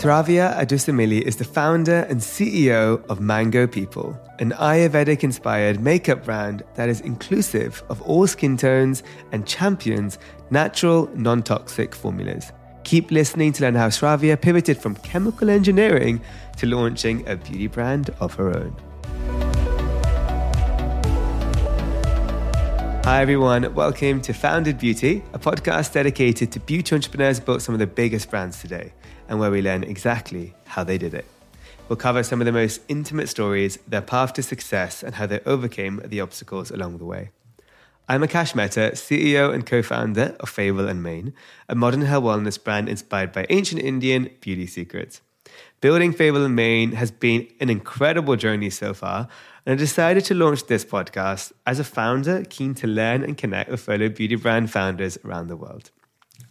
Sravya Adusumilli is the founder and CEO of Mango People, an Ayurvedic inspired makeup brand that is inclusive of all skin tones and champions natural, non toxic formulas. Keep listening to learn how Sravya pivoted from chemical engineering to launching a beauty brand of her own. Hi, everyone. Welcome to Founded Beauty, a podcast dedicated to beauty entrepreneurs built some of the biggest brands today and where we learn exactly how they did it. We'll cover some of the most intimate stories, their path to success, and how they overcame the obstacles along the way. I'm Akash Mehta, CEO and co founder of Fable and Mane, a modern health wellness brand inspired by ancient Indian beauty secrets. Building Fable and Mane has been an incredible journey so far, and I decided to launch this podcast as a founder keen to learn and connect with fellow beauty brand founders around the world.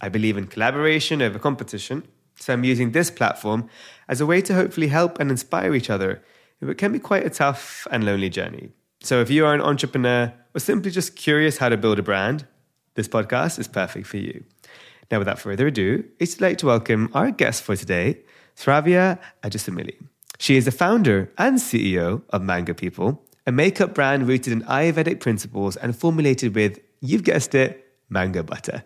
I believe in collaboration over competition, so I'm using this platform as a way to hopefully help and inspire each other. It can be quite a tough and lonely journey. So if you are an entrepreneur or simply just curious how to build a brand, this podcast is perfect for you. Now, without further ado, it's like to welcome our guest for today, Sravya Adusumilli. She is the founder and CEO of Mango People, a makeup brand rooted in Ayurvedic principles and formulated with, you've guessed it, mango butter.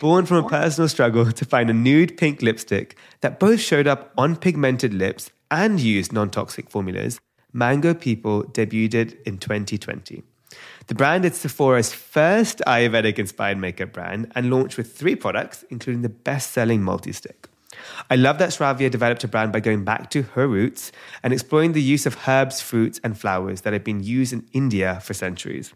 Born from a personal struggle to find a nude pink lipstick that both showed up on pigmented lips and used non toxic formulas, Mango People debuted in 2020. The brand is Sephora's first Ayurvedic inspired makeup brand and launched with three products, including the best selling multi stick. I love that Sravya developed a brand by going back to her roots and exploring the use of herbs, fruits, and flowers that have been used in India for centuries.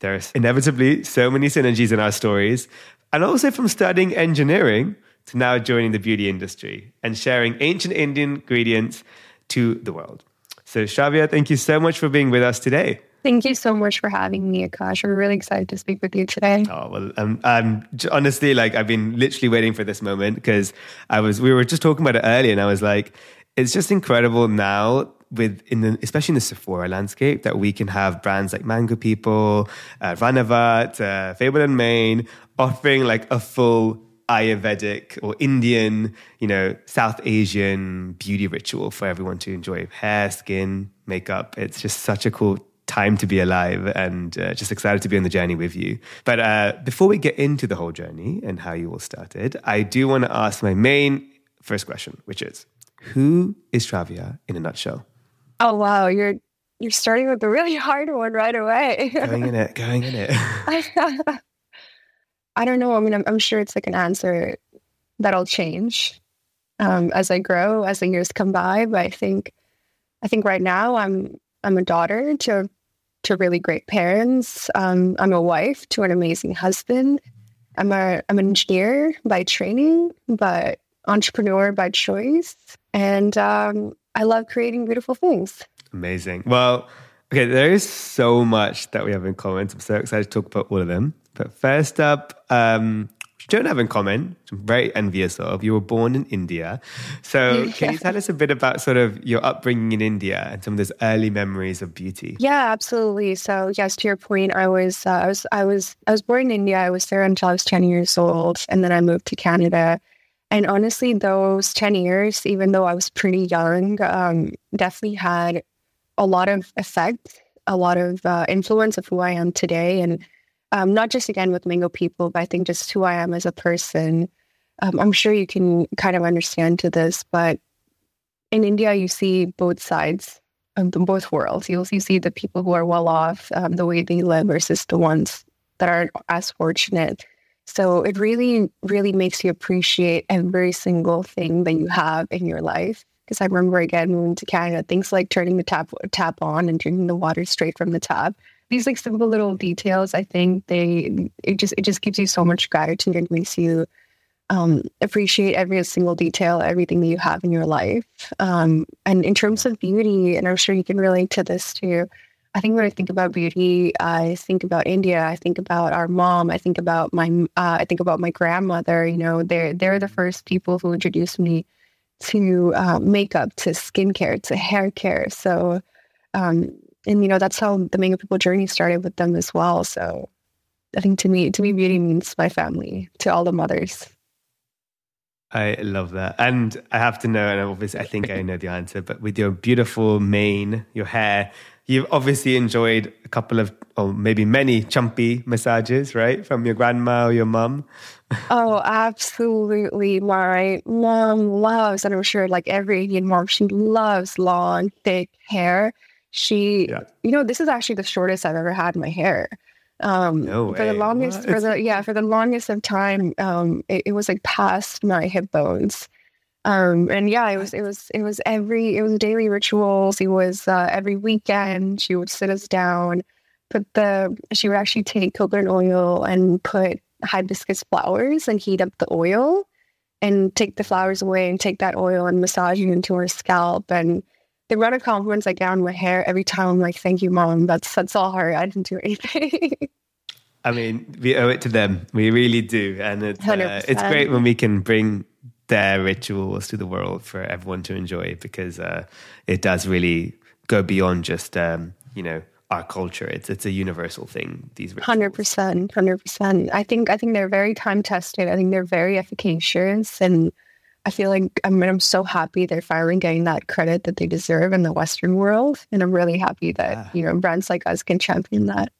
There's inevitably so many synergies in our stories, and also from studying engineering to now joining the beauty industry and sharing ancient Indian ingredients to the world. So, Sravya, thank you so much for being with us today. Thank you so much for having me, Akash. We're really excited to speak with you today. Oh well, um, I'm honestly like I've been literally waiting for this moment because I was we were just talking about it earlier, and I was like, it's just incredible now with in the especially in the Sephora landscape that we can have brands like Mango People, uh, Ranavat, uh, Fable and Mane offering like a full Ayurvedic or Indian, you know, South Asian beauty ritual for everyone to enjoy. Hair, skin, makeup. It's just such a cool time to be alive and uh, just excited to be on the journey with you. But uh, before we get into the whole journey and how you all started, I do want to ask my main first question, which is who is Sravya in a nutshell? Oh wow, you're you're starting with a really hard one right away. going in it, going in it. I don't know. I mean, I'm, I'm, sure it's like an answer that'll change um, as I grow, as the years come by. But I think, I think right now I'm I'm a daughter to to really great parents. Um, I'm a wife to an amazing husband. I'm a I'm an engineer by training, but entrepreneur by choice, and um, I love creating beautiful things. Amazing. Well, okay, there is so much that we have in common. I'm so excited to talk about all of them. But first up, um, which you don't have in common, which I'm very envious of. You were born in India. So, can you tell us a bit about sort of your upbringing in India and some of those early memories of beauty? Yeah, absolutely. So, yes, to your point, I was, uh, I was, I was, I was born in India. I was there until I was 10 years old. And then I moved to Canada. And honestly, those 10 years, even though I was pretty young, um, definitely had a lot of effect, a lot of uh, influence of who I am today. And um, not just again with Mango people, but I think just who I am as a person. Um, I'm sure you can kind of understand to this, but in India, you see both sides of the, both worlds. You see the people who are well off, um, the way they live, versus the ones that aren't as fortunate. So it really, really makes you appreciate every single thing that you have in your life. Because I remember again moving to Canada, things like turning the tap tap on and drinking the water straight from the tap. These like simple little details, I think they it just it just gives you so much gratitude and makes you um, appreciate every single detail, everything that you have in your life. Um, and in terms of beauty, and I'm sure you can relate to this too. I think when I think about beauty, I think about India. I think about our mom. I think about my. Uh, I think about my grandmother. You know, they're they're the first people who introduced me to uh, makeup, to skincare, to hair care. So, um, and you know, that's how the Mango People journey started with them as well. So, I think to me, to me, beauty means my family. To all the mothers. I love that. And I have to know, and obviously I think I know the answer, but with your beautiful mane, your hair, you've obviously enjoyed a couple of, or maybe many champi massages, right? From your grandma or your mum. oh, absolutely. My mom loves, and I'm sure like every Indian mom, she loves long, thick hair. She, yeah. you know, this is actually the shortest I've ever had my hair. Um, no for the longest, what? for the yeah, for the longest of time, um, it, it, was like past my hip bones. Um, and yeah, it was it was it was every it was daily rituals. It was uh, every weekend. She would sit us down, put the she would actually take coconut oil and put hibiscus flowers and heat up the oil, and take the flowers away and take that oil and massage it into her scalp and the amount of compliments I get on my hair every time I'm like, thank you, mom. That's that's all her. I didn't do anything. I mean, we owe it to them. We really do. And it's, uh, it's great when we can bring their rituals to the world for everyone to enjoy because uh, it does really go beyond just, um, you know, our culture. It's it's a universal thing. These hundred percent, hundred percent. I think I think they're very time tested. I think they're very efficacious, and I feel like I mean, I'm so happy they're finally getting that credit that they deserve in the Western world. And I'm really happy that, yeah. you know, brands like us can champion that.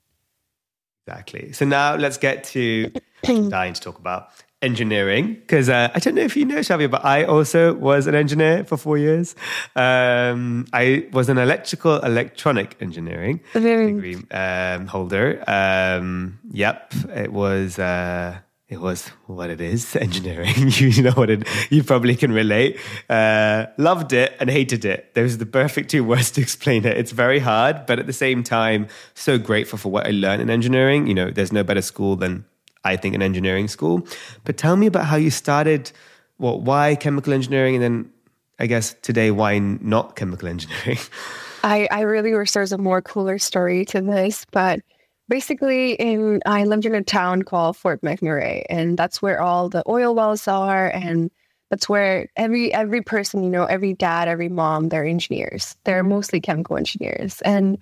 Exactly. So now let's get to dying to talk about engineering because uh, I don't know if you know Sravya, but I also was an engineer for four years. Um, I was an electrical electronic engineering degree um, holder. Um, yep, it was. Uh, it was what it is engineering you know what it you probably can relate uh, loved it and hated it those are the perfect two words to explain it it's very hard but at the same time so grateful for what i learned in engineering you know there's no better school than i think an engineering school. But tell me about how you started. Well why chemical engineering? And then i guess today why not chemical engineering? I i really wish there was a more cooler story to this but basically in I lived in a town called Fort McMurray, and that's where all the oil wells are, and that's where every every person, you know, every dad, every mom, they're engineers. They're mostly chemical engineers, and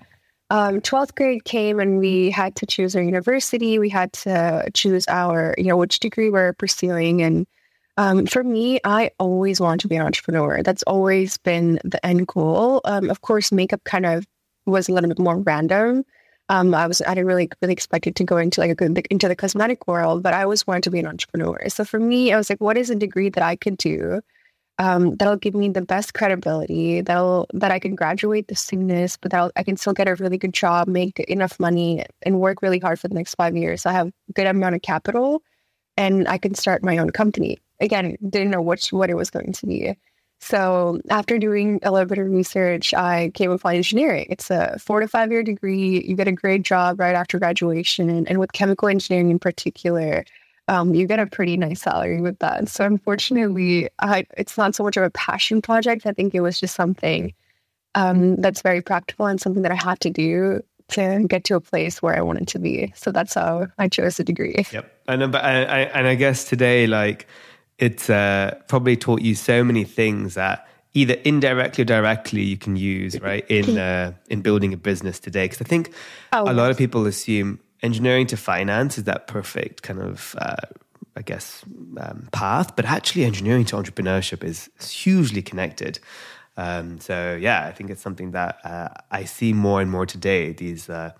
um, 12th grade came and we had to choose our university. We had to choose our, you know, which degree we're pursuing. And um, for me, I always want to be an entrepreneur. That's always been the end goal. Um, of course, makeup kind of was a little bit more random. Um, I was I didn't really really expect it to go into like a good into the cosmetic world, but I always wanted to be an entrepreneur. So for me, I was like, what is a degree that I could do um, that'll give me the best credibility, that'll that I can graduate the soonest, but that I can still get a really good job, make enough money, and work really hard for the next five years. So I have a good amount of capital, and I can start my own company. Again, didn't know which what it was going to be. So after doing a little bit of research, I came upon engineering. It's a four to five year degree. You get a great job right after graduation. And with chemical engineering in particular, um, you get a pretty nice salary with that. So unfortunately, I, it's not so much of a passion project. I think it was just something um, that's very practical and something that I had to do to get to a place where I wanted to be. So that's how I chose the degree. Yep. And, and I, and I guess today, like, it's uh, probably taught you so many things that either indirectly or directly you can use right in uh, in building a business today because i think oh, a lot of people assume engineering to finance is that perfect kind of uh, i guess um, path but actually engineering to entrepreneurship is hugely connected um, so yeah i think it's something that uh, i see more and more today these uh,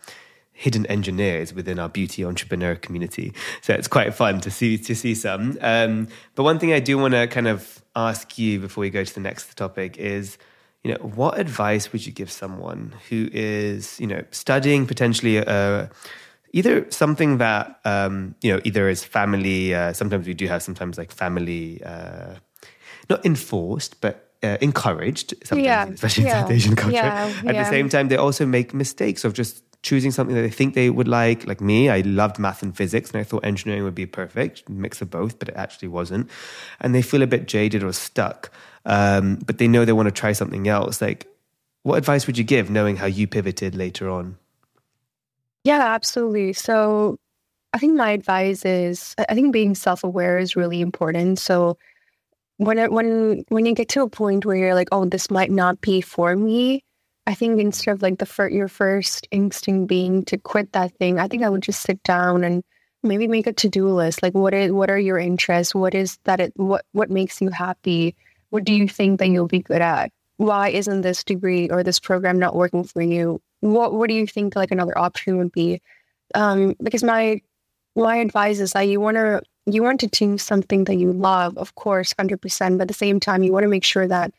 hidden engineers within our beauty entrepreneur community. So it's quite fun to see to see some. Um, but one thing I do want to kind of ask you before we go to the next topic is, you know, what advice would you give someone who is, you know, studying potentially uh, either something that um, you know either is family. Uh, sometimes we do have sometimes like family, uh, not enforced, but uh, encouraged sometimes, yeah, especially yeah, in South Asian culture. Yeah, At the same time, they also make mistakes of just choosing something that they think they would like. Like me, I loved math and physics, and I thought engineering would be perfect mix of both, but it actually wasn't. And they feel a bit jaded or stuck, um, but they know they want to try something else. Like, what advice would you give, knowing how you pivoted later on? Yeah, absolutely. So, I think my advice is I think being self aware is really important. So when it, when when you get to a point where you're like, oh, this might not be for me, I think instead of like the fir- your first instinct being to quit that thing, I think I would just sit down and maybe make a to-do list. Like what is what are your interests? What is that it what what makes you happy? What do you think that you'll be good at? Why isn't this degree or this program not working for you? What what do you think like another option would be? Um, because my my advice is that you want to you want to do something that you love, of course, hundred percent. But at the same time, you want to make sure that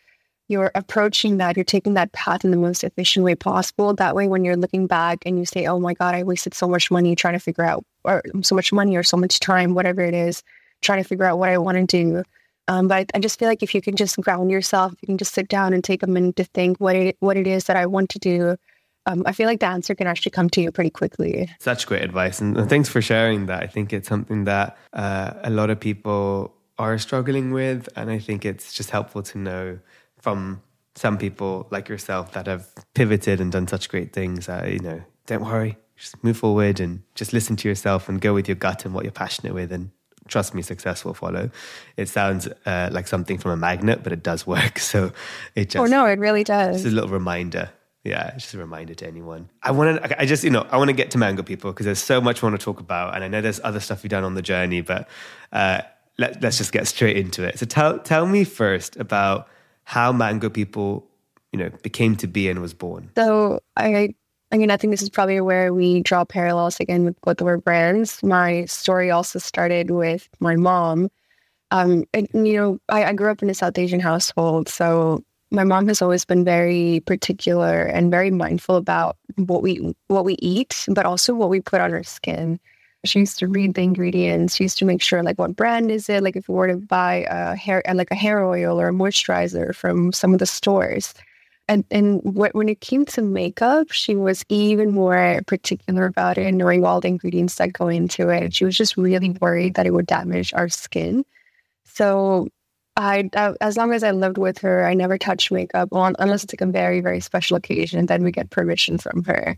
you're approaching that, you're taking that path in the most efficient way possible. That way, when you're looking back and you say, "Oh my God, I wasted so much money trying to figure out, or so much money, or so much time, whatever it is, trying to figure out what I want to do." Um, but I, I just feel like if you can just ground yourself, you can just sit down and take a minute to think what it what it is that I want to do. Um, I feel like the answer can actually come to you pretty quickly. Such great advice, and thanks for sharing that. I think it's something that uh, a lot of people are struggling with, and I think it's just helpful to know from some people like yourself that have pivoted and done such great things. Uh, you know, don't worry, just move forward and just listen to yourself and go with your gut and what you're passionate with, and trust me, success will follow. It sounds uh, like something from a magnet, but it does work. So it just oh no, it really does. It's a little reminder. Yeah, it's just a reminder to anyone. I want to. I just you know I want to get to Mango People because there's so much I want to talk about, and I know there's other stuff you've done on the journey, but uh, let, let's just get straight into it. So tell tell me first about how Mango People, you know, became to be and was born. So I, I mean, I think this is probably where we draw parallels again with both of our brands. My story also started with my mom. Um, and, you know, I, I grew up in a South Asian household, so my mom has always been very particular and very mindful about what we what we eat, but also what we put on our skin. She used to read the ingredients. She used to make sure, like, what brand is it? Like, if we were to buy a hair, like a hair oil or a moisturizer from some of the stores. And and when it came to makeup, she was even more particular about it, knowing all the ingredients that go into it. She was just really worried that it would damage our skin. So I, I, as long as I lived with her, I never touched makeup on, unless it's like a very, very special occasion. Then we get permission from her.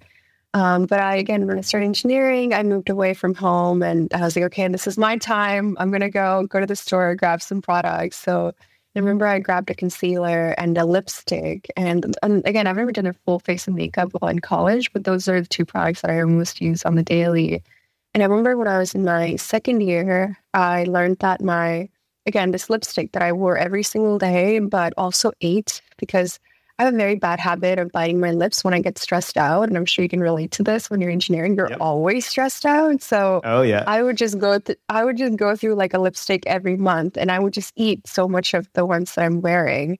Um, but I, again, when I started engineering, I moved away from home and I was like, okay, this is my time. I'm to go, go to the store, grab some products. So I remember I grabbed a concealer and a lipstick. And, and again, I've never done a full face of makeup while in college, but those are the two products that I most use on the daily. And I remember when I was in my second year, I learned that my, again, this lipstick that I wore every single day, but also ate because I have a very bad habit of biting my lips when I get stressed out. And I'm sure you can relate to this when you're engineering, you're yep. always stressed out. So oh, yeah. I would just go th- I would just go through like a lipstick every month and I would just eat so much of the ones that I'm wearing.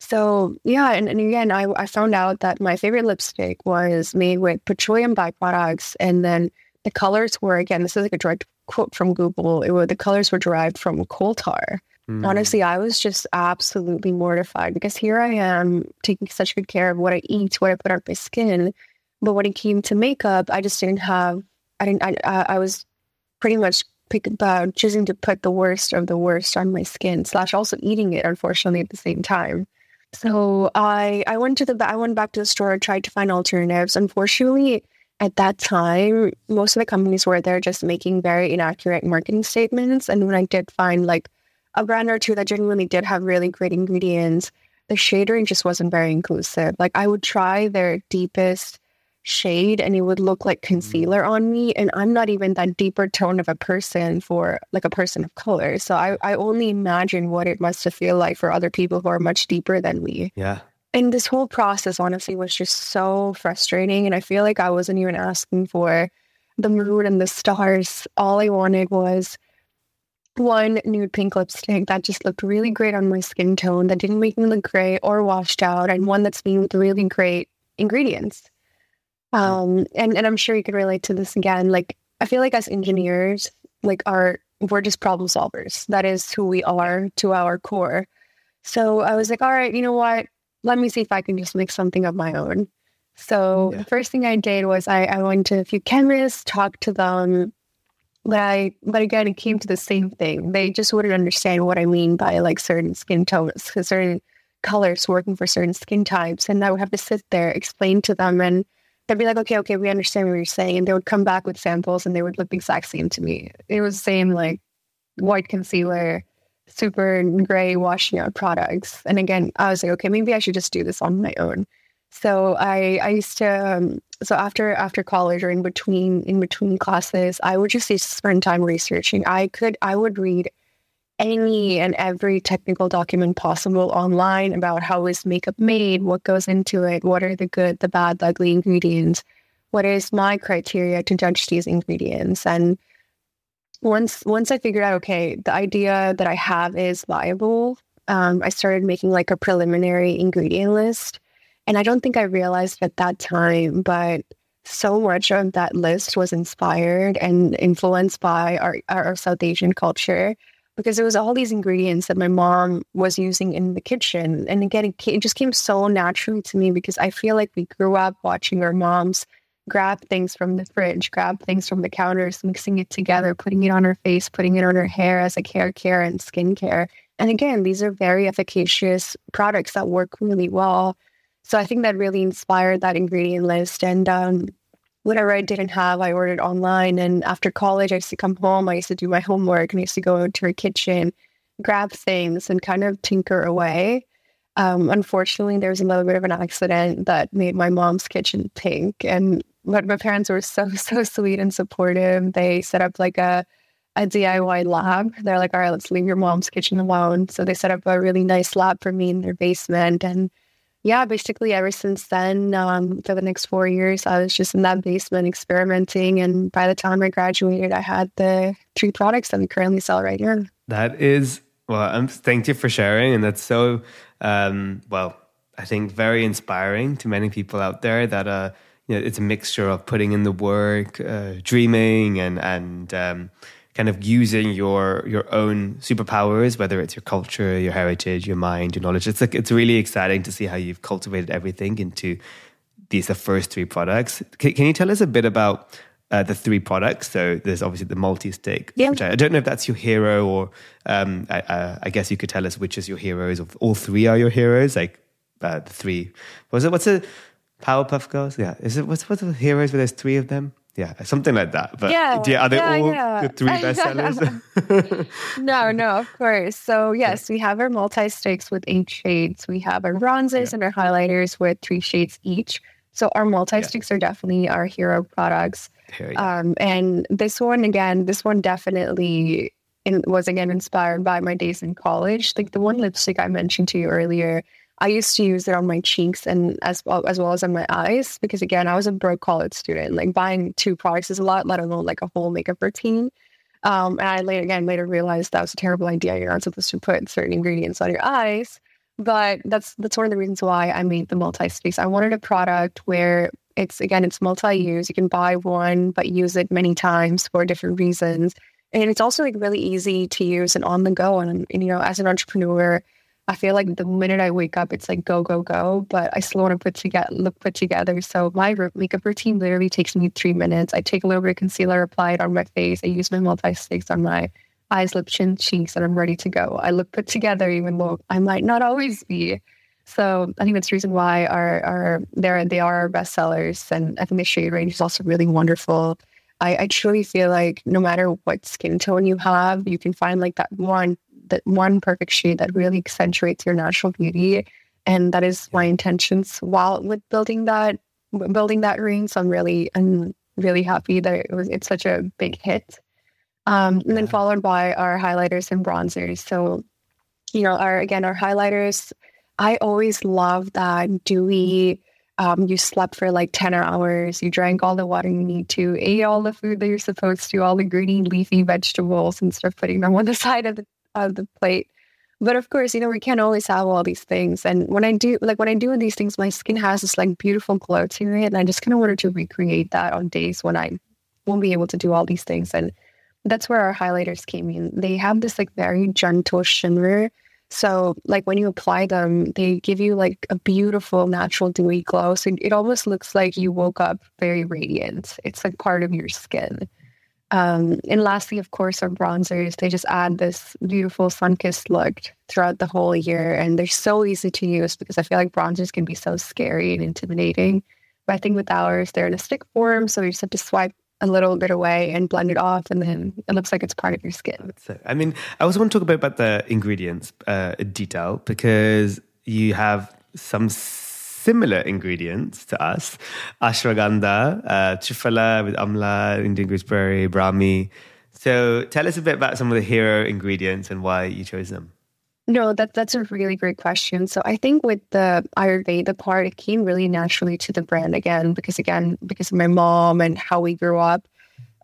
So yeah, and, and again, I, I found out that my favorite lipstick was made with petroleum byproducts. And then the colors were again, this is like a direct quote from Google. It was the colors were derived from coal tar. Mm. Honestly, I was just absolutely mortified because here I am taking such good care of what I eat, what I put on my skin. But when it came to makeup, I just didn't have, I didn't, I, I was pretty much pick about choosing to put the worst of the worst on my skin slash also eating it, unfortunately, at the same time. So I, I went to the, I went back to the store, and tried to find alternatives. Unfortunately, at that time, most of the companies were there just making very inaccurate marketing statements. And when I did find like a brand or two that genuinely did have really great ingredients, the shade range just wasn't very inclusive. Like I would try their deepest shade and it would look like mm. concealer on me. And I'm not even that deeper tone of a person for like a person of color. So I, I only imagine what it must have feel like for other people who are much deeper than me. Yeah. And this whole process honestly was just so frustrating. And I feel like I wasn't even asking for the moon and the stars. All I wanted was one nude pink lipstick that just looked really great on my skin tone that didn't make me look gray or washed out and one that's made with really great ingredients um and and i'm sure you could relate to this again like i feel like as engineers like our we're just problem solvers that is who we are to our core so i was like all right you know what let me see if i can just make something of my own so yeah. the first thing i did was I, I went to a few chemists talked to them but I, but again, it came to the same thing. They just wouldn't understand what I mean by like certain skin tones, certain colors working for certain skin types. And I would have to sit there, explain to them, and they'd be like, okay, okay, we understand what you're saying. And they would come back with samples and they would look the exact same to me. It was the same like white concealer, super gray washing out products. And again, I was like, okay, maybe I should just do this on my own. So I I used to um, so after after college or in between in between classes, I would just spend time researching. I could I would read any and every technical document possible online about how is makeup made, what goes into it, what are the good, the bad, the ugly ingredients, what is my criteria to judge these ingredients. And once once I figured out, okay, the idea that I have is viable, um, I started making like a preliminary ingredient list. And I don't think I realized at that time, but so much of that list was inspired and influenced by our, our South Asian culture because it was all these ingredients that my mom was using in the kitchen. And again, it, it just came so naturally to me because I feel like we grew up watching our moms grab things from the fridge, grab things from the counters, mixing it together, putting it on her face, putting it on her hair as a hair care and skincare. And again, these are very efficacious products that work really well. So I think that really inspired that ingredient list. And um, whatever I didn't have, I ordered online. And after college, I used to come home. I used to do my homework and I used to go to her kitchen, grab things, and kind of tinker away. Um, unfortunately, there was a little bit of an accident that made my mom's kitchen pink. And but my parents were so so sweet and supportive. They set up like a a DIY lab. They're like, all right, let's leave your mom's kitchen alone. So they set up a really nice lab for me in their basement and yeah, basically ever since then, um, for the next four years, I was just in that basement experimenting. And by the time I graduated, I had the three products that we currently sell right here. That is, well, I'm, thank you for sharing. And that's so, um, well, I think very inspiring to many people out there that, uh, you know, it's a mixture of putting in the work, uh, dreaming and, and, um, kind of using your your own superpowers, whether it's your culture, your heritage, your mind, your knowledge. It's like it's really exciting to see how you've cultivated everything into these the first three products. Can, can you tell us a bit about uh, the three products? So there's obviously the multi stick, yeah. which I, I, don't know if that's your hero or um, I, uh, I, guess you could tell us which is your heroes. Of all three are your heroes, like uh, the three. Was it what's a Powerpuff Girls? Yeah, is it what's what's the heroes? Where there's three of them yeah, something like that. But yeah, yeah are they yeah, all yeah. the three bestsellers? no, no, of course. So yes, we have our multi sticks with eight shades. We have our bronzers and our highlighters with three shades each. So our multi sticks are definitely our hero products. Um, and this one again, this one definitely in, was again inspired by my days in college. Like the one lipstick I mentioned to you earlier I used to use it on my cheeks and as well as well as on my eyes because again, I was a broke college student. Like buying two products is a lot, let alone like a whole makeup routine. Um, and I later again later realized that was a terrible idea. You're not supposed to put certain ingredients on your eyes. But that's that's one of the reasons why I made the multi-space. I wanted a product where it's again it's multi-use. You can buy one but use it many times for different reasons. And it's also like really easy to use and on the go. And, and you know, as an entrepreneur, I feel like the minute I wake up, it's like go, go, go. But I still want to put together, look put together. So my makeup routine literally takes me three minutes. I take a little bit of concealer, apply it on my face. I use my multi sticks on my eyes, lip, chin, cheeks, and I'm ready to go. I look put together, even though I might not always be. So I think that's the reason why our our they're they are our best sellers, and I think the shade range is also really wonderful. I, I truly feel like no matter what skin tone you have, you can find like that one that one perfect shade that really accentuates your natural beauty. And that is my intentions while with building that building that ring. So I'm really I'm really happy that it was it's such a big hit. Um, and then followed by our highlighters and bronzers. So, you know, our again our highlighters. I always love that dewy. Um, you slept for like 10 hours, you drank all the water you need to, ate all the food that you're supposed to, all the greeny leafy vegetables and stuff, putting them on the side of the of the plate. But of course, you know, we can't always have all these things. And when I do, like when I do these things, my skin has this like beautiful glow to it. And I just kind of wanted to recreate that on days when I won't be able to do all these things. And that's where our highlighters came in. They have this like very gentle shimmer. So like when you apply them, they give you like a beautiful natural dewy glow. So it almost looks like you woke up very radiant. It's like part of your skin. Um, and lastly, of course, our bronzers. They just add this beautiful sun-kissed look throughout the whole year. And they're so easy to use because I feel like bronzers can be so scary and intimidating. But I think with ours, they're in a stick form. So you just have to swipe a little bit away and blend it off. And then it looks like it's part of your skin. So, I mean, I also want to talk a bit about the ingredients uh, in detail because you have some similar ingredients to us ashwagandha, uh, with amla, Indian gooseberry, brahmi. So tell us a bit about some of the hero ingredients and why you chose them. No, that that's a really great question. So I think with the Ayurveda part, it came really naturally to the brand again because again because of my mom and how we grew up.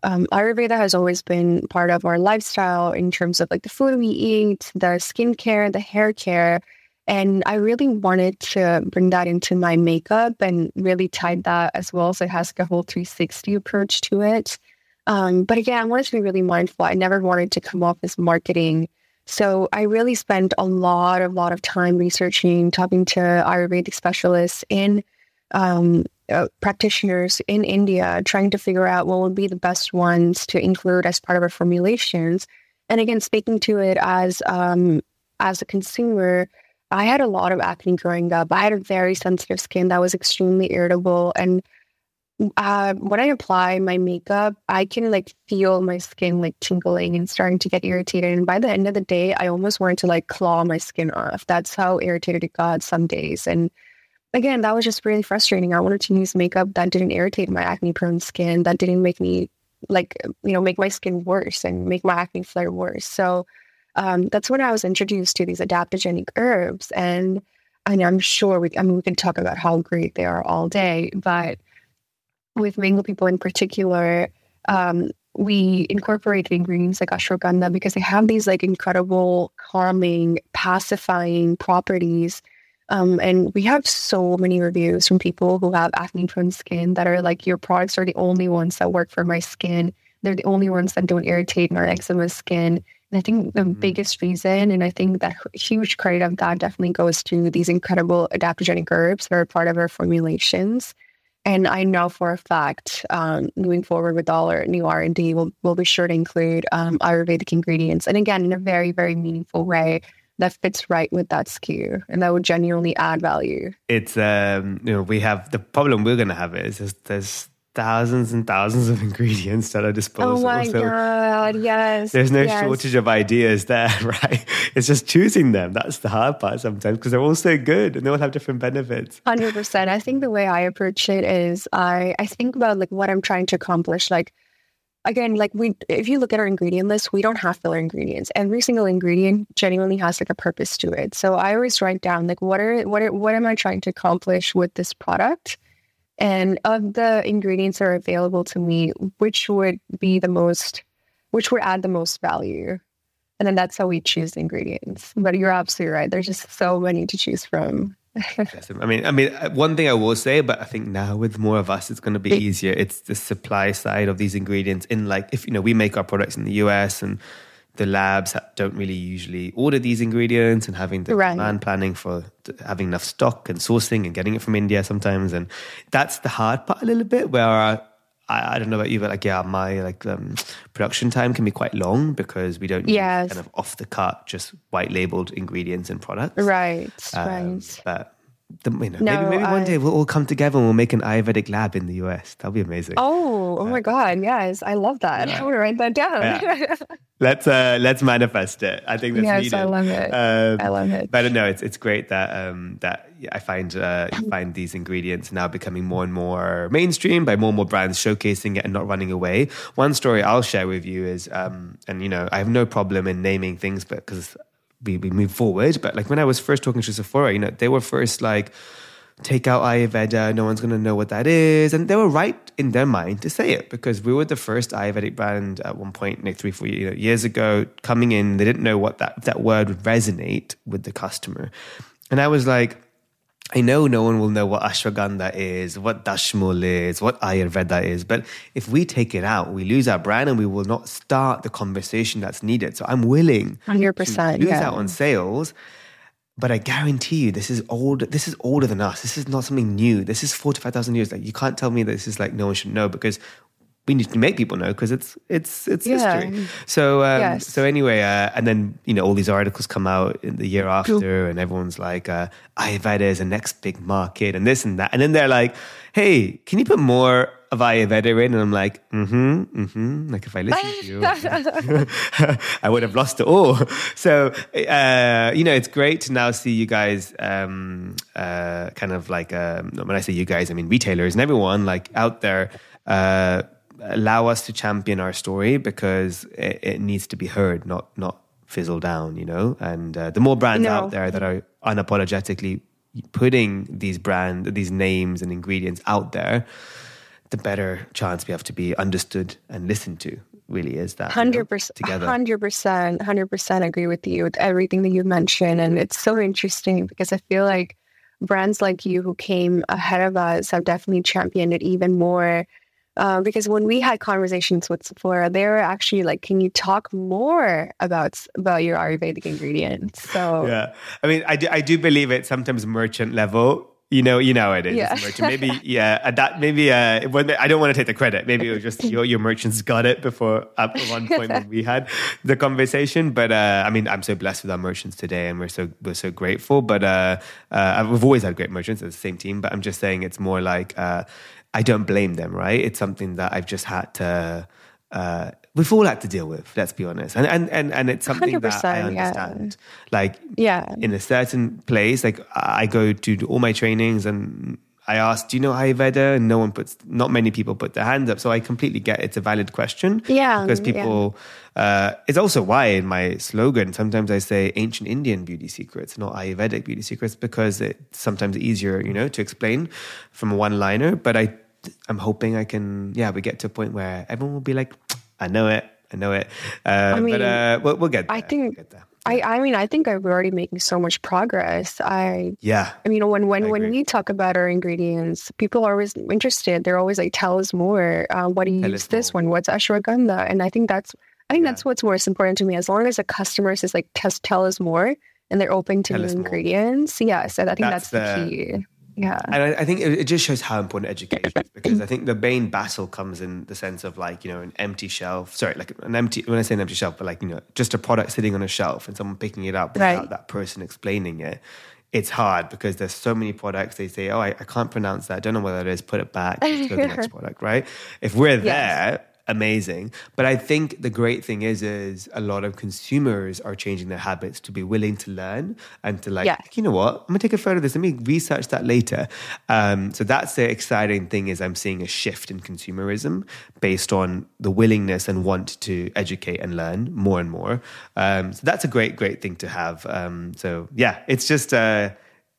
Um, Ayurveda has always been part of our lifestyle in terms of like the food we eat, the skincare, the hair care, and I really wanted to bring that into my makeup and really tied that as well. So it has like a whole 360 approach to it. Um, but again, I wanted to be really mindful. I never wanted to come off as marketing so I really spent a lot, a lot of time researching, talking to Ayurvedic specialists in um, uh, practitioners in India, trying to figure out what would be the best ones to include as part of our formulations. And again, speaking to it as um, as a consumer, I had a lot of acne growing up. I had a very sensitive skin that was extremely irritable, and uh, when I apply my makeup, I can like feel my skin like tingling and starting to get irritated. And by the end of the day, I almost wanted to like claw my skin off. That's how irritated it got some days. And again, that was just really frustrating. I wanted to use makeup that didn't irritate my acne prone skin, that didn't make me like, you know, make my skin worse and make my acne flare worse. So um, that's when I was introduced to these adaptogenic herbs. And, I'm sure we, I mean, we can talk about how great they are all day, but with mango people in particular, um, we incorporate ingredients like ashwagandha because they have these like incredible calming, pacifying properties. Um, and we have so many reviews from people who have acne prone skin that are like, your products are the only ones that work for my skin. They're the only ones that don't irritate my eczema skin. And I think the mm-hmm. biggest reason, and I think that huge credit of that definitely goes to these incredible adaptogenic herbs that are part of our formulations. And I know for a fact, um, moving forward with all our new R and D, we'll we'll be sure to include um, Ayurvedic ingredients, and again in a very very meaningful way that fits right with that SKU, and that would genuinely add value. It's um, you know we have the problem we're going to have is, is there's thousands and thousands of ingredients at our disposal. Oh my so god! Yes, there's no yes. shortage of ideas there, right? It's just choosing them. That's the hard part sometimes because they're all so good and they all have different benefits. Hundred percent. I think the way I approach it is I I think about like what I'm trying to accomplish. Like again, like we if you look at our ingredient list, we don't have filler ingredients. Every single ingredient genuinely has like a purpose to it. So I always write down like what are what are, what am I trying to accomplish with this product and of the ingredients that are available to me, which would be the most, which would add the most value? And then that's how we choose the ingredients. But you're absolutely right. There's just so many to choose from. I mean, I mean, uh, one thing I will say, but I think now with more of us, it's going to be easier. It's the supply side of these ingredients. In like, if you know, we make our products in the US and the labs don't really usually order these ingredients and having the right. demand planning for having enough stock and sourcing and getting it from India sometimes. And that's the hard part a little bit where I, I don't know about you, but like, yeah, my like um, production time can be quite long because we don't yes. kind of off the cut, just white labeled ingredients and products. Right, um, right. But the, you know, no, maybe, maybe one day we'll all come together and we'll make an Ayurvedic lab in the US. That'll be amazing. Oh, oh my God. Yes. I love that. Yeah. I want to write that down. Yeah. let's, uh, let's manifest it. I think that's yes, needed. I love it. Um, I love it. But no, it's, it's great that, um, that I find, uh, find these ingredients now becoming more and more mainstream by more and more brands showcasing it and not running away. One story I'll share with you is, um, and you know, I have no problem in naming things, but because we, we move forward. But like when I was first talking to Sephora, you know, they were first like, take out Ayurveda, no one's going to know what that is. And they were right in their mind to say it because we were the first Ayurvedic brand at one point, like three, four you know, years ago, coming in. They didn't know what that, that word would resonate with the customer. And I was like, I know no one will know what ashwagandha is, what dashmul is, what Ayurveda is, but if we take it out, we lose our brand and we will not start the conversation that's needed. So I'm willing 100%, to lose yeah. out on sales. But I guarantee you, this is old. This is older than us. This is not something new. This is four to five thousand years. Like you can't tell me that this is like no one should know because we need to make people know because it's it's it's yeah. history. So um, yes. so anyway, uh, and then you know all these articles come out in the year after, cool. and everyone's like, uh, Ayurveda is the next big market, and this and that, and then they're like, hey, can you put more of Ayurveda in, and I'm like, mm-hmm, mm-hmm. Like if I listen to you, I would have lost it all. So, uh, you know, it's great to now see you guys, um, uh, kind of like, um, when I say you guys, I mean retailers and everyone like out there, uh, allow us to champion our story because it, it, needs to be heard, not not fizzle down, you know. And uh, the more brands out there that are unapologetically putting these brand, these names and ingredients out there, the better chance we have to be understood and listened to. Really is that hundred percent, hundred percent, hundred percent agree with you with everything that you mentioned, and it's so interesting because I feel like brands like you who came ahead of us have definitely championed it even more uh, because when we had conversations with Sephora, they were actually like, "Can you talk more about about your Ayurvedic ingredients?" So yeah, I mean, I do, I do believe it sometimes merchant level. You know, you know it is. Yeah. Maybe, yeah, at that maybe. Uh, I don't want to take the credit. Maybe it was just your, your merchants got it before at one point when we had the conversation. But uh, I mean, I'm so blessed with our merchants today, and we're so we're so grateful. But uh, uh, we've always had great merchants as the same team. But I'm just saying, it's more like uh, I don't blame them, right? It's something that I've just had to. Uh, we've all had to deal with. Let's be honest, and and and, and it's something that I understand. Yeah. Like, yeah, in a certain place, like I go to all my trainings, and I ask, "Do you know Ayurveda?" And no one puts, not many people put their hands up. So I completely get it's a valid question. Yeah, because people. Yeah. Uh, it's also why in my slogan sometimes I say ancient Indian beauty secrets, not Ayurvedic beauty secrets, because it's sometimes easier, you know, to explain from a one liner. But I I'm hoping I can, yeah, we get to a point where everyone will be like, I know it, I know it. Uh, I mean, but uh, we'll, we'll, get there. I think. We'll. I, I mean, I think I'm already making so much progress. I yeah. I mean, when when when we talk about our ingredients, people are always interested. They're always like, "Tell us more. Uh, what do you Tell use this more. one? What's ashwagandha?" And I think that's I think yeah. that's what's most important to me. As long as a customer says like, "Test, tell us more," and they're open to tell new ingredients, yes, I think that's, that's the, the key. Yeah. And I, I think it, it, just shows how important education is because I think the main battle comes in the sense of like, you know, an empty shelf. Sorry, like an empty, when I say an empty shelf, but like, you know, just a product sitting on a shelf and someone picking it up without right. that person explaining it. It's hard because there's so many products. They say, oh, I, I can't pronounce that. I don't know what that is. Put it back. Let's go to the next product, right? If we're there, yes amazing. But I think the great thing is, is a lot of consumers are changing their habits to be willing to learn and to like, yeah. you know what, I'm gonna take a photo of this. Let me research that later. Um, so that's the exciting thing is I'm seeing a shift in consumerism based on the willingness and want to educate and learn more and more. Um, so that's a great, great thing to have. Um, so yeah, it's just. Uh,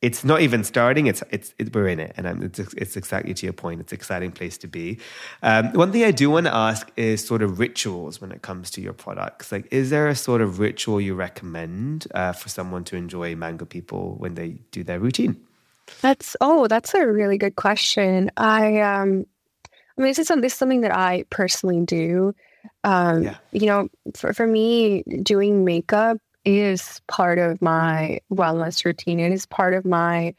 it's not even starting. It's it's it, we're in it, and it's it's exactly to your point. It's an exciting place to be. Um, one thing I do want to ask is sort of rituals when it comes to your products. Like, is there a sort of ritual you recommend uh, for someone to enjoy Mango People when they do their routine? That's oh, that's a really good question. I um, I mean, this is, this is something that I personally do. Um, yeah. You know, for for me, doing makeup is part of my wellness routine. It is part of my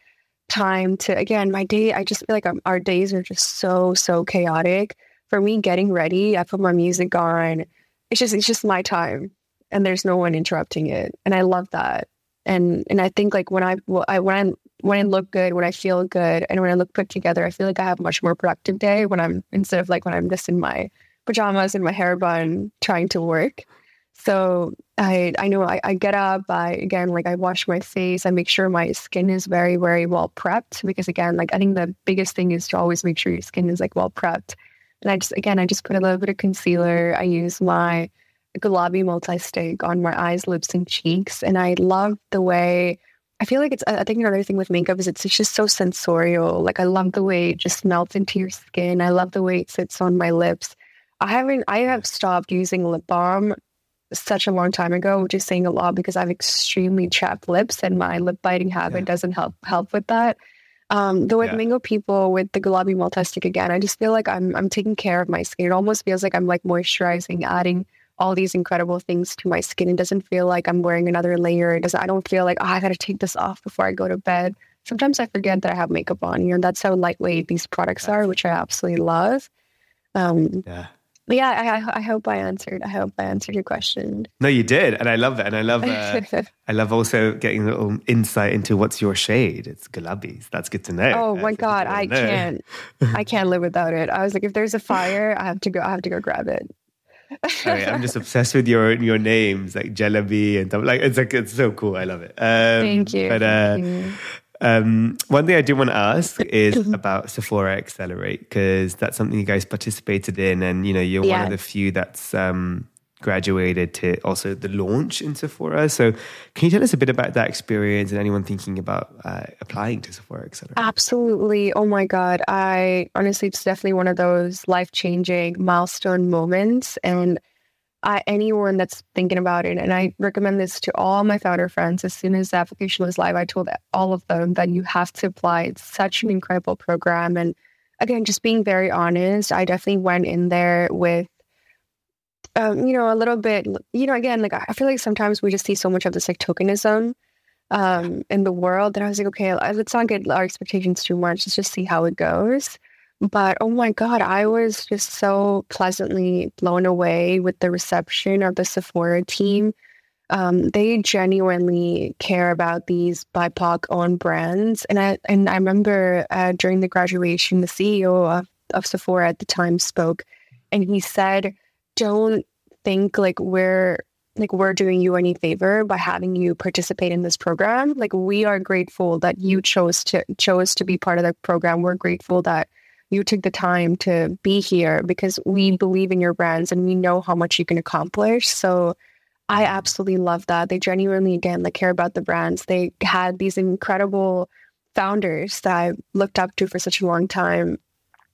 time to, again, my day, I just feel like I'm, our days are just so, so chaotic. For me, getting ready, I put my music on. It's just, it's just my time and there's no one interrupting it. And I love that. And, and I think like when I, I when I, when I look good, when I feel good, and when I look put together, I feel like I have a much more productive day when I'm instead of like when I'm just in my pajamas and my hair bun trying to work. So I I know I, I get up, I again like I wash my face, I make sure my skin is very, very well prepped because again, like I think the biggest thing is to always make sure your skin is like well prepped. And I just again I just put a little bit of concealer. I use my Gulabi multi stick on my eyes, lips, and cheeks. And I love the way I feel like it's I think another thing with makeup is it's, it's just so sensorial. Like I love the way it just melts into your skin. I love the way it sits on my lips. I haven't I have stopped using lip balm such a long time ago, which is saying a lot because I have extremely chapped lips and my lip biting habit yeah. doesn't help help with that. Um, though with yeah. Mango People with the Gulabi Multi-Stick again, I just feel like I'm I'm taking care of my skin. It almost feels like I'm like moisturizing, adding all these incredible things to my skin. It doesn't feel like I'm wearing another layer. It doesn't I don't feel like oh, I gotta take this off before I go to bed. Sometimes I forget that I have makeup on, you know, that's how lightweight these products are, which I absolutely love. Um, yeah yeah, I, I hope I answered. I hope I answered your question. No, you did, and I love it. And I love, uh, I love also getting a little insight into what's your shade. It's Gulabis. That's good to know. Oh my god, I know. can't, I can't live without it. I was like, if there's a fire, I have to go. I have to go grab it. right, I'm just obsessed with your your names like Jalebi and stuff. Like it's like it's so cool. I love it. Um, Thank you. But uh, Thank you. Um, one thing I do want to ask is about Sephora Accelerate because that's something you guys participated in, and you know you're yeah. one of the few that's um, graduated to also the launch in Sephora. So, can you tell us a bit about that experience and anyone thinking about uh, applying to Sephora Accelerate? Absolutely. Oh my God, I honestly, it's definitely one of those life changing milestone moments, and I, anyone that's thinking about it, and I recommend this to all my founder friends. As soon as the application was live, I told all of them that you have to apply. It's such an incredible program. And again, just being very honest, I definitely went in there with, um, you know, a little bit, you know, again, like I feel like sometimes we just see so much of this like tokenism um, in the world that I was like, okay, let's not get our expectations too much. Let's just see how it goes. But oh my God, I was just so pleasantly blown away with the reception of the Sephora team. Um, they genuinely care about these BIPOC owned brands. And I, and I remember uh, during the graduation, the CEO of, of Sephora at the time spoke and he said, don't think like we're like we're doing you any favor by having you participate in this program like we are grateful that you chose to chose to be part of the program we're grateful that you took the time to be here because we mm-hmm. believe in your brands and we know how much you can accomplish. So I mm-hmm. absolutely love that. They genuinely, again, like care about the brands. They had these incredible founders that I looked up to for such a long time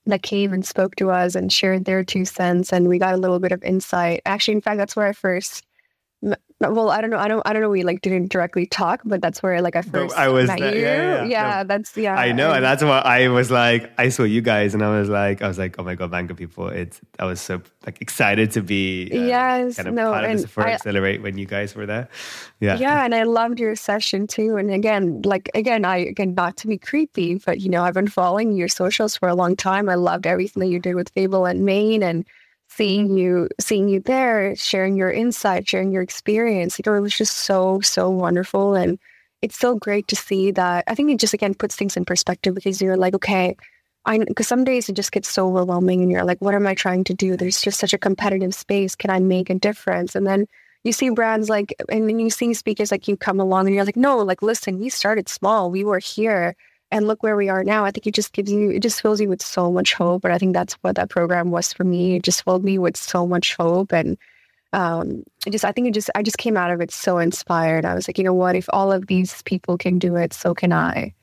that came and spoke to us and shared their two cents and we got a little bit of insight. Actually, in fact, that's where I first well, I don't know. I don't. I don't know. We like didn't directly talk, but that's where like I first I was met that, you. Yeah, yeah. yeah no, that's yeah. I know, and that's what I was like. I saw you guys, and I was like, I was like, oh my god, Mango people! It's I was so like excited to be um, yes, kind of no, part of this for Accelerate when you guys were there. Yeah, yeah, and I loved your session too. And again, like again, I again not to be creepy, but you know, I've been following your socials for a long time. I loved everything that you did with Fable and Mane, and seeing you seeing you there sharing your insight sharing your experience it was just so so wonderful. And it's so great to see that i think it just again puts things in perspective because you're like okay i because some days it just gets so overwhelming and you're like what am i trying to do? There's just such a competitive space. Can i make a difference? And then you see brands like and then you see speakers like you come along and you're like no like listen we started small. We were here and look where we are now. I think it just gives you, it just fills you with so much hope. And I think that's what that program was for me. It just filled me with so much hope. And um, it just, I think it just, I just came out of it so inspired. I was like, you know what, if all of these people can do it, so can I.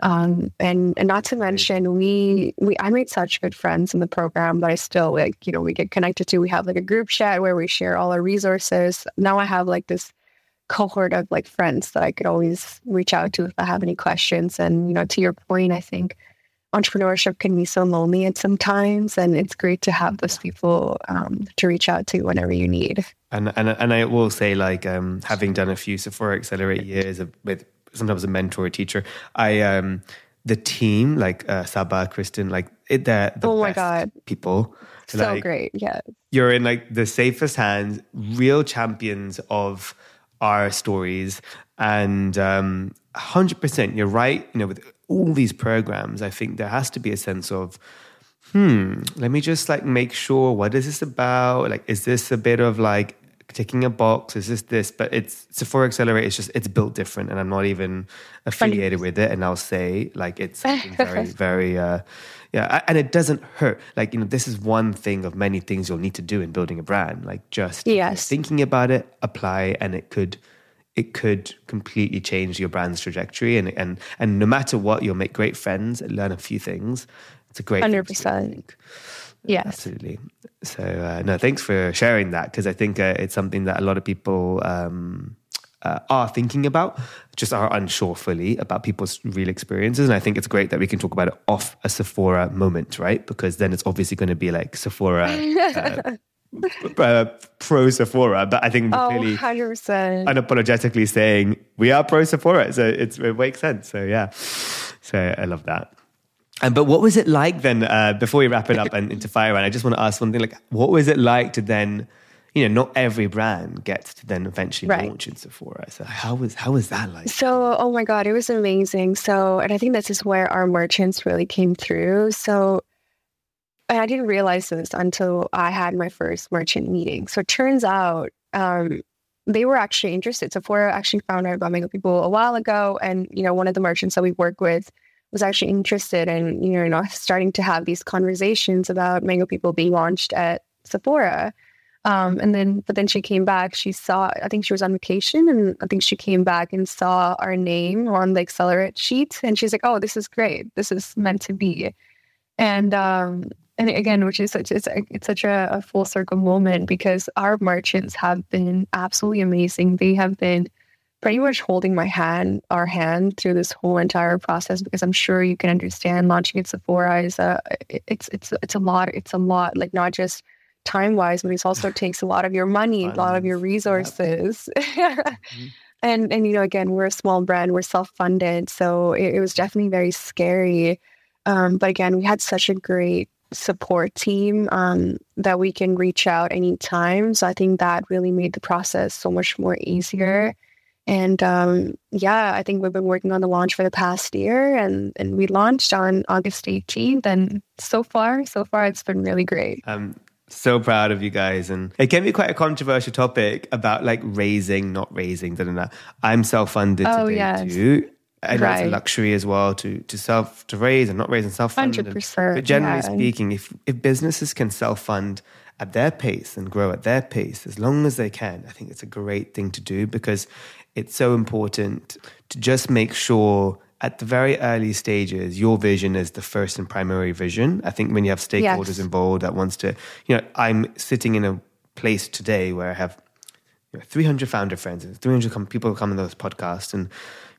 Um, and, and not to mention, we, we, I made such good friends in the program that I still like, you know, we get connected to, we have like a group chat where we share all our resources. Now I have like this cohort of like friends that I could always reach out to if I have any questions. And, you know, to your point, I think entrepreneurship can be so lonely at some times and it's great to have those people um, to reach out to whenever you need. And, and, and I will say like um, having done a few Sephora Accelerate years of, with sometimes a mentor, a teacher, I, um, the team like uh, Saba, Kristen, like it, the, the oh my God. people. So like, great. Yeah. You're in like the safest hands, real champions of our stories. And um, 100%, you're right. You know, with all these programs, I think there has to be a sense of, hmm, let me just like make sure what is this about? Like, is this a bit of like ticking a box? Is this this? But it's Sephora Accelerate. It's just it's built different, and I'm not even affiliated with it. And I'll say like it's very very. Uh, yeah, and it doesn't hurt. Like you know, this is one thing of many things you'll need to do in building a brand. Like just yes. thinking about it, apply, and it could it could completely change your brand's trajectory. And and and no matter what, you'll make great friends, learn a few things. It's a great hundred percent. Yes, absolutely. So uh, no, thanks for sharing that because I think uh, it's something that a lot of people. Um, uh, are thinking about, just are unsure fully about people's real experiences. And I think it's great that we can talk about it off a Sephora moment, right? Because then it's obviously going to be like Sephora. Uh, uh, pro Sephora, but I think oh, clearly 100%. unapologetically saying we are pro Sephora, so it makes sense. So yeah, so I love that. And but what was it like then? Uh, before we wrap it up and into fire, and I just want to ask one thing: like, what was it like to then? You know, not every brand gets to then eventually Right. launch in Sephora. So how was how was that like? So, oh my God, it was amazing. So, and I think this is where our merchants really came through. So, and I didn't realize this until I had my first merchant meeting. So, it turns out um, they were actually interested. Sephora actually found out about Mango People a while ago. And, you know, one of the merchants that we work with was actually interested in, you know, starting to have these conversations about Mango People being launched at Sephora. Um, and then, but then she came back. She saw, I think she was on vacation, and I think she came back and saw our name on the accelerate sheet, and she's like, "Oh, this is great. This is meant to be." And um, and again, which is such it's, it's such a, a full circle moment because our merchants have been absolutely amazing. They have been pretty much holding my hand, our hand through this whole entire process because I'm sure you can understand launching at Sephora is a it's it's it's a lot. It's a lot. Like not just time wise, but it also takes a lot of your money, a lot of your Funds, yep. resources. And and you know, again, we're a small brand, we're self funded, so it, it was definitely very scary. Um, but again, we had such a great support team um, that we can reach out anytime. So I think that really made the process so much more easier. And um, yeah, I think we've been working on the launch for the past year, and and we launched on August 18th. And so far, so far, it's been really great. I'm so proud of you guys. And it can be quite a controversial topic about like raising, not raising. Da, da, da. I'm self-funded Oh, today yes. too. I know it's a luxury as well to to self to raise and not raise and self fund. But generally yeah. speaking, if if businesses can self fund at their pace and grow at their pace as long as they can, I think it's a great thing to do because it's so important to just make sure at the very early stages your vision is the first and primary vision. I think when you have stakeholders Yes. involved that wants to, you know, I'm sitting in a place today where I have you know, 300 founder friends and 300 com- people come on those podcasts and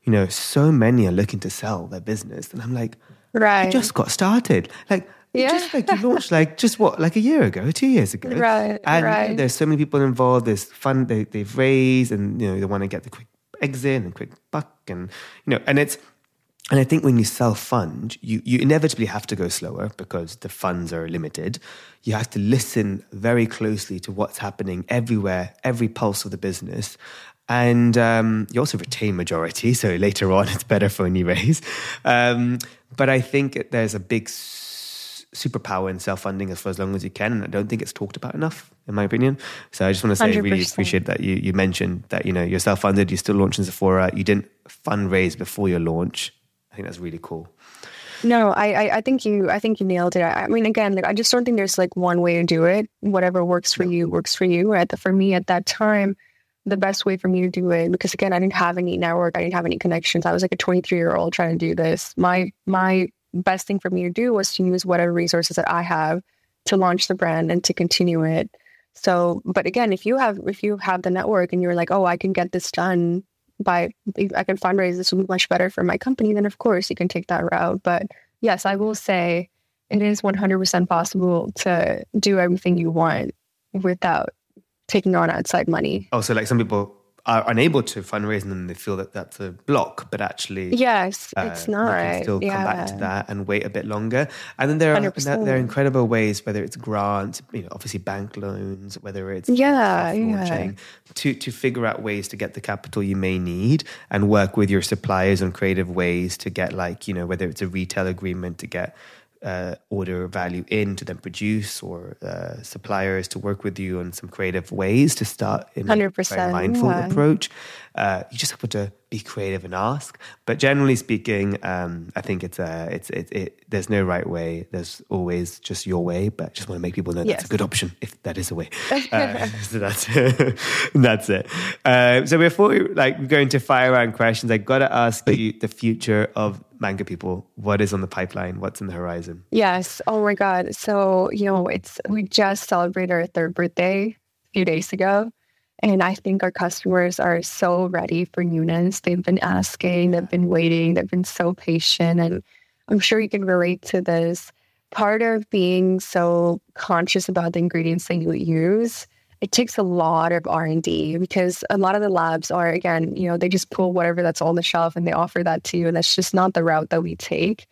you know so many are looking to sell their business and i'm like Right. you just got started like you Yeah. just like you launched like just what like a year ago two years ago Right, and right. there's so many people involved there's fun they, they've raised and you know they want to get the quick exit and quick buck and you know and it's and I think when you self fund, you, you inevitably have to go slower because the funds are limited. You have to listen very closely to what's happening everywhere, every pulse of the business. And um, you also retain majority. So later on, it's better for you raise. Um, but I think there's a big s- superpower in self funding as for as long as you can. And I don't think it's talked about enough, in my opinion. So I just want to say, really 100%. appreciate that you, you mentioned that, you know, you're self funded, you're still launching Sephora, you didn't fundraise before your launch. I think that's really cool. No, I, I, I think you, I think you nailed it. I, I mean, again, like I just don't think there's like one way to do it. Whatever works for you works for you. At the, for me at that time, the best way for me to do it because again, I didn't have any network, I didn't have any connections. I was like a 23 year old trying to do this. My my best thing for me to do was to use whatever resources that I have to launch the brand and to continue it. So, but again, if you have if you have the network and you're like, oh, I can get this done by I can fundraise this will be much better for my company, then of course you can take that route. But yes, I will say it is 100% possible to do everything you want without taking on outside money. Oh, also, like some people are unable to fundraise and then they feel that that's a block, but actually, Yes, uh, it's not. can still yeah. come back to that and wait a bit longer. And then there are 100%. there are incredible ways, whether it's grants, you know, obviously bank loans, whether it's Yeah, yeah. to to figure out ways to get the capital you may need and work with your suppliers on creative ways to get like you know whether it's a retail agreement to get. Uh, order value in to then produce or uh, suppliers to work with you on some creative ways to start in a 100%, very mindful yeah. approach. Uh, you just have to be creative and ask. But generally speaking, um, I think it's a, it's it, it. There's no right way. There's always just your way. But I just want to make people know that's Yes. a good option if that is a way. Uh, so that's that's it. Uh, so before we like go into fire round questions, I got to ask you the future of Mango People. What is on the pipeline? What's in the horizon? Yes. Oh my God. So, you know, it's we just celebrated our third birthday a few days ago. And I think our customers are so ready for newness. They've been asking, they've been waiting, they've been so patient. And I'm sure you can relate to this. Part of being so conscious about the ingredients that you use, it takes a lot of R&D because a lot of the labs are, again, you know, they just pull whatever that's on the shelf and they offer that to you. And that's just not the route that we take.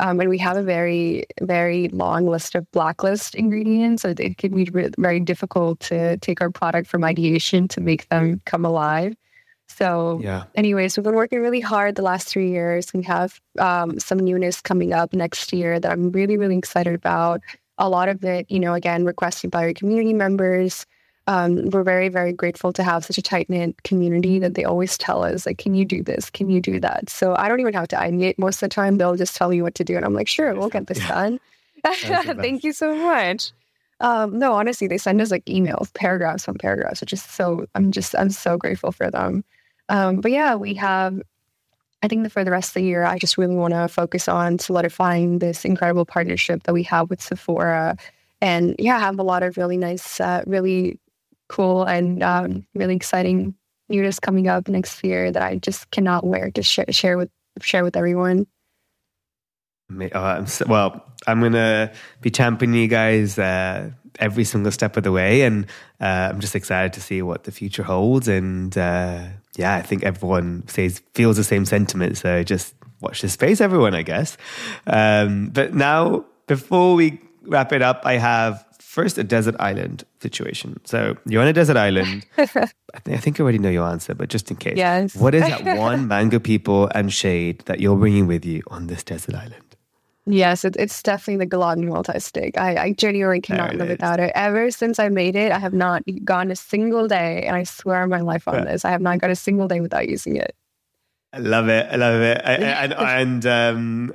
Um, and we have a very, very long list of blacklist ingredients. So it can be very difficult to take our product from ideation to make them come alive. So, yeah. anyways, we've been working really hard the last three years. We have um, some newness coming up next year that I'm really, really excited about. A lot of it, you know, again, requested by our community members. Um, we're very, very grateful to have such a tight knit community that they always tell us, like, can you do this? Can you do that? So I don't even have to ideate most of the time. They'll just tell you what to do. And I'm like, sure, we'll get this yeah. done. Thank you so much. Um, no, honestly, they send us like emails, paragraphs on paragraphs, which is so, I'm just, I'm so grateful for them. Um, but yeah, we have, I think that for the rest of the year, I just really want to focus on solidifying this incredible partnership that we have with Sephora. And yeah, have a lot of really nice, uh, really cool and um, really exciting news coming up next year that I just cannot wait to sh- share with share with everyone. Uh, well, I'm gonna be championing you guys uh, every single step of the way, and uh, I'm just excited to see what the future holds. And uh, yeah, I think everyone says feels the same sentiment. So just watch this space, everyone. I guess. Um, but now, before we wrap it up, I have first a desert island situation. So you're on a desert island. I, th- I, think I already know your answer, but just in case, yes. what is that one mango people and shade that you're bringing with you on this desert island? Yes, it, it's definitely the Gulabi multi stick. I, I genuinely cannot live without it. Ever since I made it, I have not gone a single day, and I swear my life on this, I have not gone a single day without using it. I love it. I love it. I, and and um,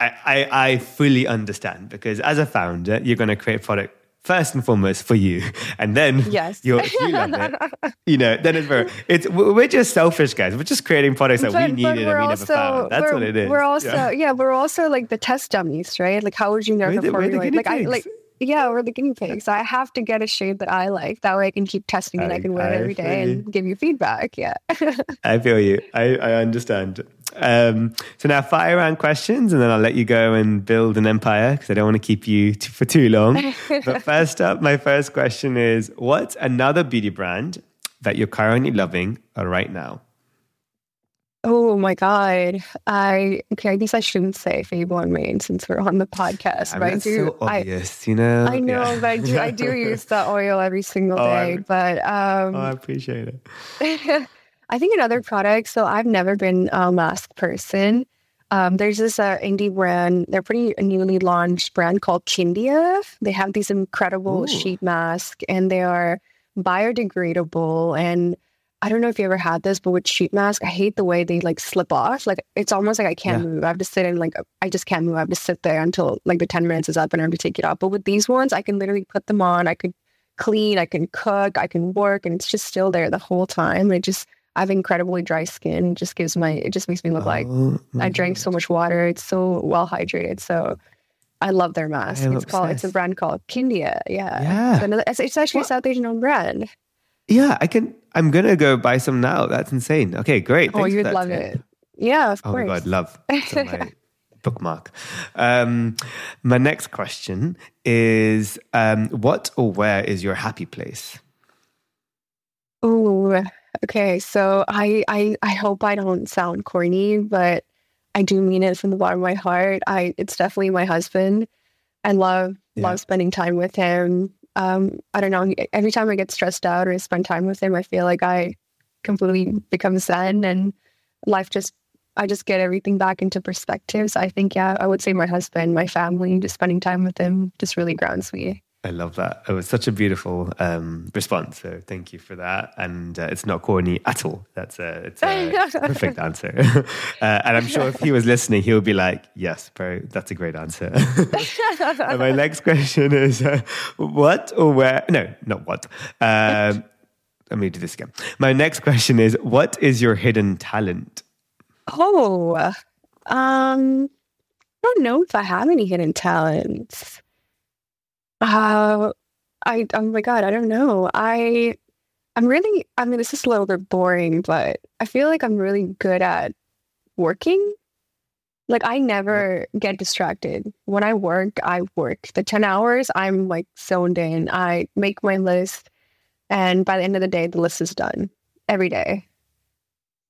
I, I, I fully understand because as a founder, you're going to create product first and foremost for you, and then yes, you love it. You know, then it's very. It's we're just selfish guys. We're just creating products that but, we needed and we also, never found. That's what it is. We're also yeah. yeah. we're also like the test dummies, right? Like, how would you know the formula? Like, I like. Yeah, we're the guinea pigs. So I have to get a shade that I like. That way I can keep testing it. I, I can wear it every day and give you feedback. Yeah. I feel you. I, I understand. Um, so now fire round questions, and then I'll let you go and build an empire because I don't want to keep you t- for too long. but first up, my first question is: What's another beauty brand that you're currently loving right now? Oh my god! I okay. I guess I shouldn't say Fable and Mane since we're on the podcast. I but I do. So obvious, I, you know. I know, yeah. but I do. I do use the oil every single oh, day. I, but um, oh, I appreciate it. I think another product. So I've never been a mask person. Um, there's this uh, indie brand. They're pretty newly launched brand called Kindia. They have these incredible Ooh. sheet masks, and they are biodegradable. And I don't know if you ever had this, but with sheet mask, I hate the way they like slip off. Like it's almost like I can't yeah. move. I have to sit and like I just can't move. I have to sit there until like the ten minutes is up, and I have to take it off. But with these ones, I can literally put them on. I could clean. I can cook. I can work, and it's just still there the whole time. It just I have incredibly dry skin. It just gives my it just makes me look oh, like I drank so much water. It's so well hydrated. So I love their mask. It's obsessed. called it's a brand called Kindia. Yeah. Yeah. So another, it's, it's, actually a South Asian owned brand. Yeah, I can I'm gonna go buy some now. That's insane. Okay, great. Oh, Thanks oh, you'd love it. Yeah, of oh course. Oh my God, love. bookmark. Um, my next question is um, what or where is your happy place? Oh, Okay, so I, I I hope I don't sound corny, but I do mean it from the bottom of my heart. I it's definitely my husband. I love yeah. love spending time with him. Um, I don't know. Every time I get stressed out or spend time with him, I feel like I completely become zen and life just I just get everything back into perspective. So I think yeah, I would say my husband, my family, just spending time with him just really grounds me. I love that. It was such a beautiful um, response. So thank you for that. And uh, it's not corny at all. That's a, it's a perfect answer. uh, and I'm sure if he was listening, he would be like, yes, bro, that's a great answer. my next question is uh, what or where? No, not what. Um, let me do this again. My next question is what is your hidden talent? Oh, um, I don't know if I have any hidden talents. Uh, I oh my god, I don't know. I I'm really I mean this is a little bit boring, but I feel like I'm really good at working. Like I never get distracted. When I work, I work. The 10 hours, I'm like zoned in. I make my list and by the end of the day the list is done every day.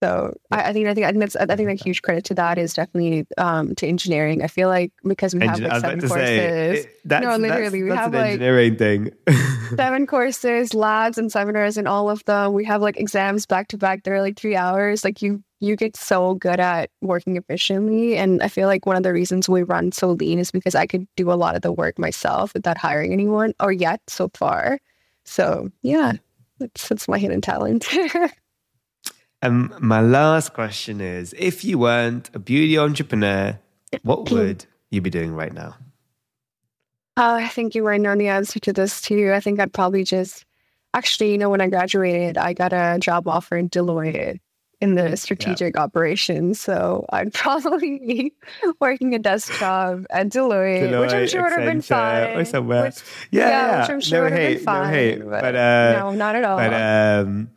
So I, I, think I think I think that's I think a huge credit to that is definitely um, to engineering. I feel like because we have like seven courses. Say, it, no, literally, that's, we have like engineering thing. seven courses, labs, and seminars, and all of them. We have like exams back to back. They're like three hours. Like you, you get so good at working efficiently. And I feel like one of the reasons we run so lean is because I could do a lot of the work myself without hiring anyone, or yet so far. So yeah, that's that's my hidden talent. And um, my last question is if you weren't a beauty entrepreneur, what would you be doing right now? Oh, I think you might know the answer to this too. I think I'd probably just actually, you know, when I graduated, I got a job offer in Deloitte in the strategic yeah. operations. So I'd probably be working a desk job at Deloitte, Deloitte which I'm sure would have been fine. Or somewhere. Which, yeah, yeah, which I'm sure would have been fine. No hate, but, but uh, no, not at all. But um,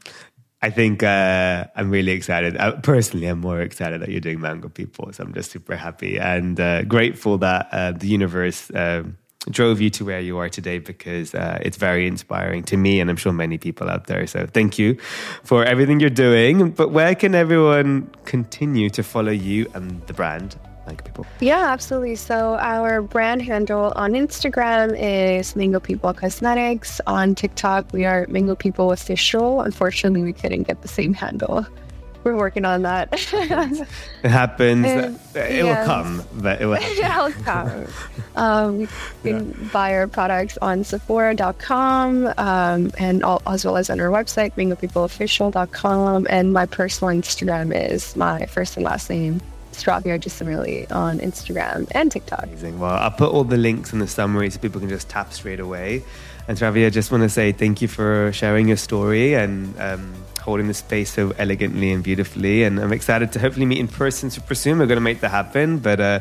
I think uh, I'm really excited. Uh, personally, I'm more excited that you're doing Mango People. So I'm just super happy and uh, grateful that uh, the universe um, drove you to where you are today because uh, it's very inspiring to me and I'm sure many people out there. So thank you for everything you're doing. But where can everyone continue to follow you and the brand like people? Yeah, absolutely. So our brand handle on Instagram is Mango People Cosmetics. On TikTok, we are Mango People Official. Unfortunately, we couldn't get the same handle. We're working on that. it happens. And, it will come, but it will It'll come. um, you can yeah. buy our products on Sephora.com um, and all, as well as on our website, mangopeopleofficial.com. And my personal Instagram is my first and last name, Sravya Adusumilli on Instagram and TikTok. Amazing. Well, I'll put all the links in the summary so people can just tap straight away. And Stravia, I just want to say thank you for sharing your story and um, holding the space so elegantly and beautifully. And I'm excited to hopefully meet in person So, soon. We're going to make that happen. But uh,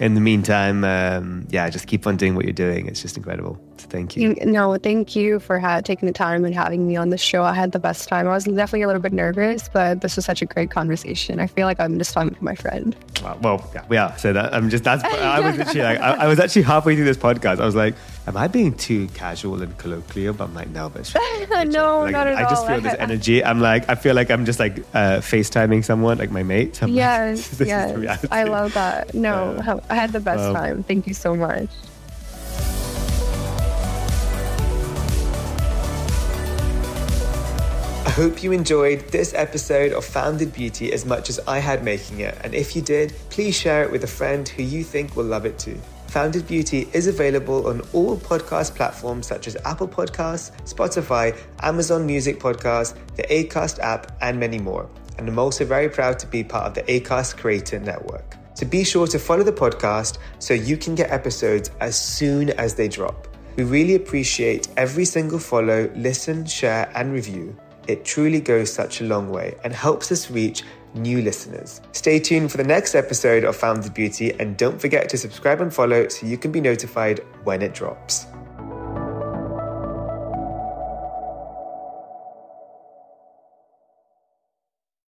in the meantime, um, yeah, just keep on doing what you're doing. It's just incredible. So thank you. No, thank you for ha- taking the time and having me on the show. I had the best time. I was definitely a little bit nervous, but this was such a great conversation. I feel like I'm just talking to my friend. Well, yeah, we are. So that, I'm just that's. I was actually like, I, I, was actually halfway through this podcast. I was like, am I being too casual and colloquial? But I'm like, no, but no, like, not at all. I just feel this energy. I'm like, I feel like I'm just like uh, FaceTiming someone, like my mate. I'm yes, like, yes, I love that. No, uh, I had the best um, time. Thank you so much. I hope you enjoyed this episode of Founded Beauty as much as I had making it. And if you did, please share it with a friend who you think will love it too. Founded Beauty is available on all podcast platforms such as Apple Podcasts, Spotify, Amazon Music Podcasts, the Acast app, and many more. And I'm also very proud to be part of the Acast Creator Network. So be sure to follow the podcast so you can get episodes as soon as they drop. We really appreciate every single follow, listen, share, and review. It truly goes such a long way and helps us reach new listeners. Stay tuned for the next episode of Founded Beauty and don't forget to subscribe and follow so you can be notified when it drops.